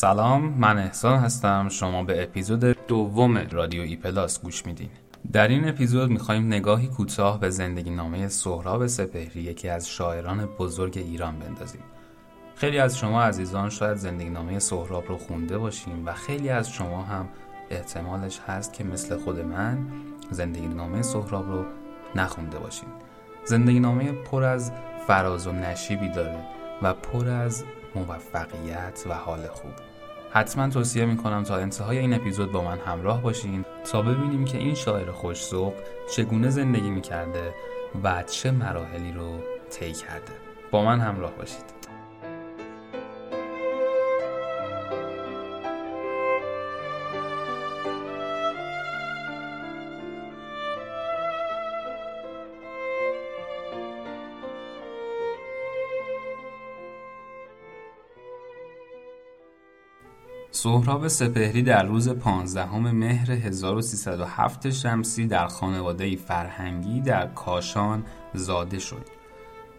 سلام من احسان هستم. شما به اپیزود دوم رادیو ای پلاس گوش میدین. در این اپیزود می‌خوایم نگاهی کوتاه به زندگی نامه سهراب سپهری یکی از شاعران بزرگ ایران بندازیم. خیلی از شما عزیزان شاید زندگی نامه سهراب رو خونده باشیم و خیلی از شما هم احتمالش هست که مثل خود من زندگی نامه سهراب رو نخونده باشیم زندگی نامه پر از فراز و نشیبی داره و پر از موفقیت و حال خوب. حتما توصیه می‌کنم تا انتهای این اپیزود با من همراه باشین تا ببینیم که این شاعر خوشزوق چگونه زندگی می‌کرده و چه مراحلی رو طی کرده. با من همراه باشید. سهراب سپهری در روز 15 مهر 1307 شمسی در خانواده فرهنگی در کاشان زاده شد.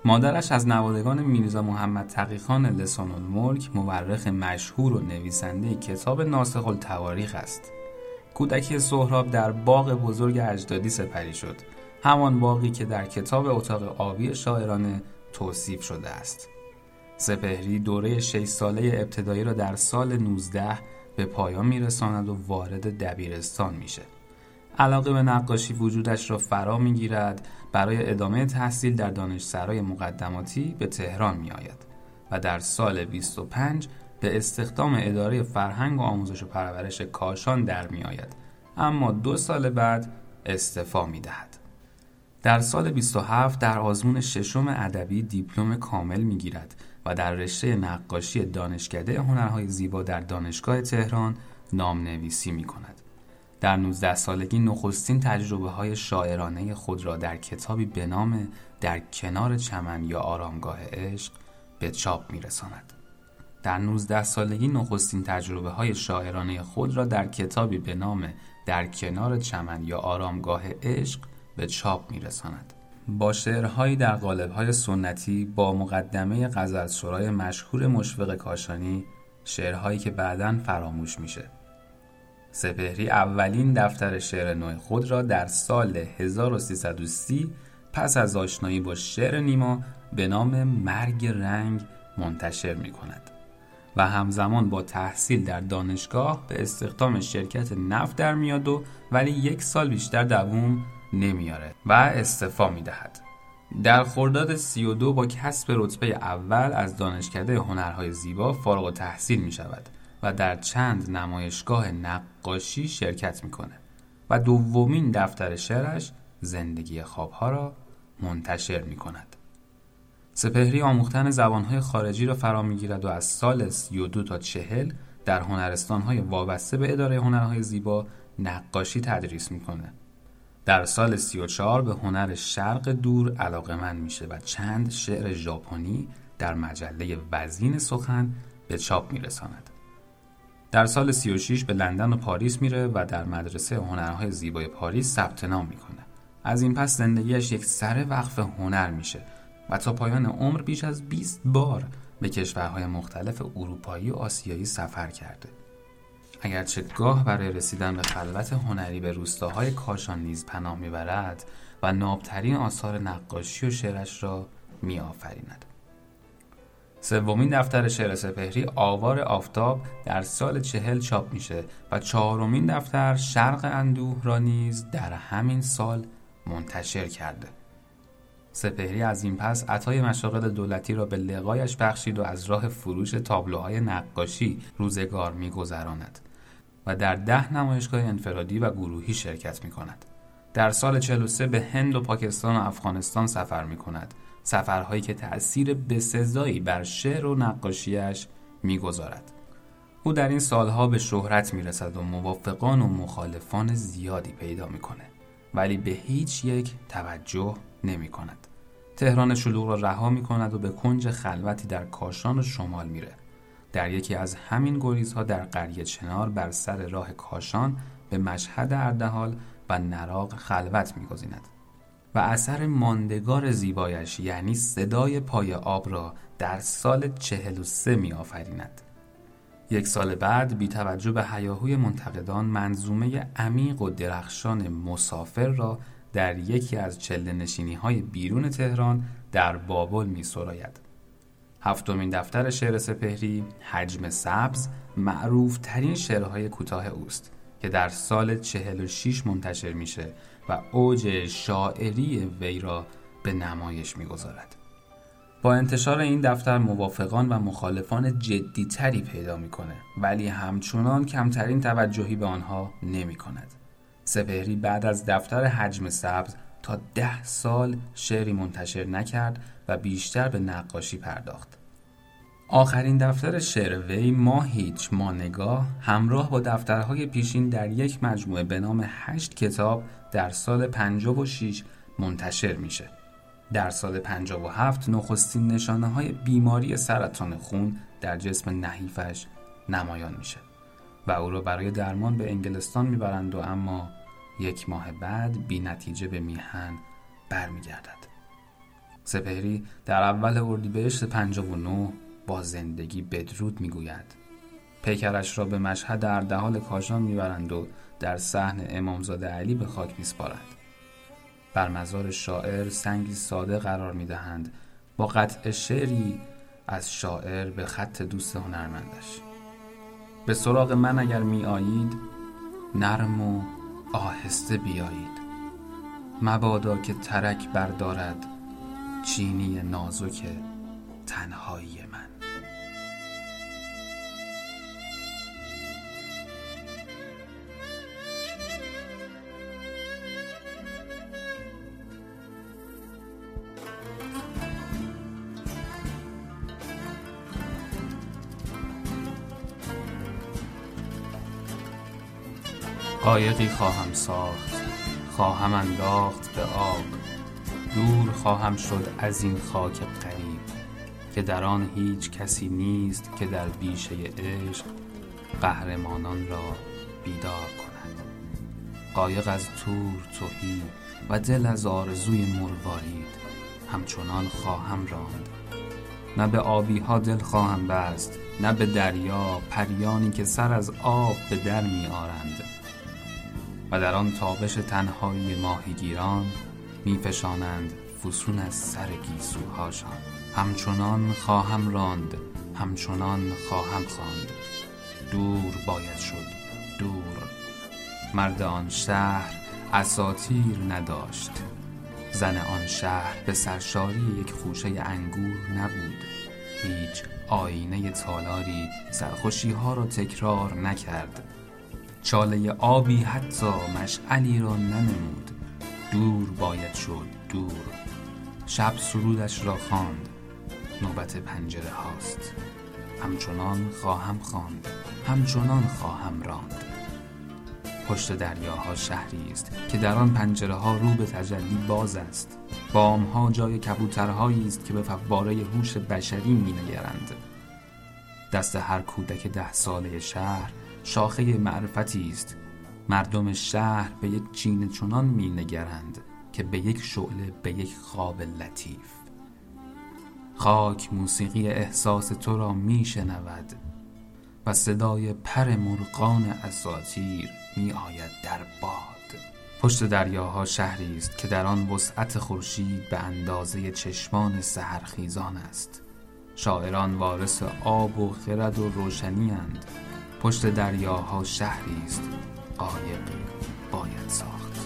مادرش از نوادگان میرزا محمد تقیخان لسان الملک مورخ مشهور و نویسنده کتاب ناسخ التواریخ است. کودکی سهراب در باغ بزرگ اجدادی سپری شد. همان باقی که در کتاب اتاق آبی شاعرانه توصیف شده است. سپهری دوره 6 ساله ابتدایی را در سال 19 به پایان میرساند و وارد دبیرستان میشه. علاقه به نقاشی وجودش را فرا می‌گیرد برای ادامه تحصیل در دانشسرای مقدماتی به تهران می آید و در سال 25 به استخدام اداره فرهنگ و آموزش و پرورش کاشان در می آید اما دو سال بعد استعفا می دهد. در سال 27 در آزمون ششم ادبی دیپلم کامل می گیرد و در رشته نقاشی دانشکده هنرهای زیبا در دانشگاه تهران نام نویسی می کند. در 19 سالگی نخستین تجربه های شاعرانه خود را در کتابی به نام در کنار چمن یا آرامگاه عشق به چاپ می رساند. در 19 سالگی نخستین تجربه های شاعرانه خود را در کتابی به نام در کنار چمن یا آرامگاه عشق به چاپ می رساند. با شعرهایی در قالب‌های سنتی با مقدمه غزل سرای مشهور مشفق کاشانی شعرهایی که بعدا فراموش میشه. سپهری اولین دفتر شعر نو خود را در سال 1330 پس از آشنایی با شعر نیما به نام مرگ رنگ منتشر می کند و همزمان با تحصیل در دانشگاه به استخدام شرکت نفت در میاد و ولی یک سال بیشتر دووم نمیاره و استعفا می‌دهد در خرداد 32 با کسب رتبه اول از دانشکده هنرهای زیبا فارغ و تحصیل می شود و در چند نمایشگاه نقاشی شرکت می‌کنه و دومین دفتر شعرش زندگی خوابها را منتشر می کند. سپهری آموختن زبانهای خارجی را فرا می‌گیرد و از سال 32 تا 40 در هنرستانهای وابسته به اداره هنرهای زیبا نقاشی تدریس می‌کنه در سال 34 به هنر شرق دور علاقه من میشه و چند شعر ژاپنی در مجله وزین سخن به چاپ میرساند. در سال 36 به لندن و پاریس میره و در مدرسه هنرهای زیبای پاریس ثبت نام می‌کنه. از این پس زندگیش یک سر وقف هنر میشه و تا پایان عمر بیش از 20 بار به کشورهای مختلف اروپایی و آسیایی سفر کرده. اگرچه گاه برای رسیدن به خلوت هنری به روستاهای کاشان نیز پناه می‌برد و نابترین آثار نقاشی و شعرش را میآفریند. سومین دفتر شعر سپهری آوار آفتاب در سال چهل چاپ میشه و چهارمین دفتر شرق اندوه را نیز در همین سال منتشر کرده. سپهری از این پس عطای مشاغل دولتی را به لقایش بخشید و از راه فروش تابلوهای نقاشی روزگار میگذراند. و در ده نمایشگاه انفرادی و گروهی شرکت می کند. در سال 43 به هند و پاکستان و افغانستان سفر می کند. سفرهایی که تأثیر بسزایی بر شعر و نقاشیش می‌گذارد. او در این سالها به شهرت می رسد و موافقان و مخالفان زیادی پیدا می‌کنه ولی به هیچ یک توجه نمی کند. تهران شلوغ را رها می کند و به کنج خلوتی در کاشان و شمال میره. در یکی از همین گریزها در قریه چنار بر سر راه کاشان به مشهد اردهال و نراق خلوت میگزیند و اثر ماندگار زیبایش یعنی صدای پای آب را در سال چهل و سه می آفریند. یک سال بعد بی توجه به هیاهوی منتقدان منظومه عمیق و درخشان مسافر را در یکی از چله نشینی های بیرون تهران در بابل می سراید. هفتمین دفتر شعر سپهری حجم سبز معروف ترین شعرهای کوتاه اوست که در سال 46 منتشر میشه و اوج شاعری وی را به نمایش می‌گذارد. با انتشار این دفتر موافقان و مخالفان جدی تری پیدا می‌کنه ولی همچنان کمترین توجهی به آنها نمی کند. سپهری بعد از دفتر حجم سبز تا ده سال شعری منتشر نکرد و بیشتر به نقاشی پرداخت. آخرین دفتر شعر وی ما هیچ ما نگاه همراه با دفترهای پیشین در یک مجموعه به نام هشت کتاب در سال 56 منتشر میشه. در سال 57 نخستین نشانه های بیماری سرطان خون در جسم نحیفش نمایان میشه و او را برای درمان به انگلستان می‌برند و اما یک ماه بعد بی نتیجه به میهن برمیگردد. سپهری در اول اردیبهشت 59 با زندگی بدرود می‌گوید. پیکرش را به مشهد اردهال کاشان می‌برند و در صحن امامزاده علی به خاک میسپارند. بر مزار شاعر سنگی ساده قرار می دهند با قطع شعری از شاعر به خط دوست هنرمندش به سراغ من اگر می آیید نرم و آهسته بیایید. مبادا که ترک بردارد چینی نازک تنهایی قایقی خواهم ساخت خواهم انداخت به آب. دور خواهم شد از این خاک قریب که در آن هیچ کسی نیست که در بیشه عشق قهرمانان را بیدار کند. قایق از تور توهی و دل از آرزوی مروارید همچنان خواهم راند. نه به آبی ها دل خواهم بست نه به دریا پریانی که سر از آب به در می آرند. و در آن تابش تنهایی ماهیگیران میفشانند فسون از سر گیسوهاشان. همچنان خواهم راند همچنان خواهم خواند. دور باید شد دور. مرد آن شهر اساتیر نداشت. زن آن شهر به سرشاری یک خوشه انگور نبود. هیچ آینه تالاری سرخوشی ها را تکرار نکرد. چاله آبی حتی مشعلی را ننمود. دور باید شد دور. شب سرودش را خواند. نوبت پنجره هاست. همچنان خواهم خواند. همچنان خواهم راند. پشت دریاها شهری است که در آن پنجره ها رو به تجلی باز است. بام ها جای کبوترهایی است که به فواره هوش بشری می نگرند دست هر کودک ده ساله شهر شاخه معرفتی است. مردم شهر به یک چین چنان می نگرند که به یک شعله به یک خواب لطیف. خاک موسیقی احساس تو را می شنود و صدای پر مرقان اساتیر می آید در باد. پشت دریاها شهری است که در آن وسعت خورشید به اندازه چشمان سحرخیزان است. شاعران وارث آب و خرد و روشنی اند. پشت دریاها شهری است. قایق باید ساخت.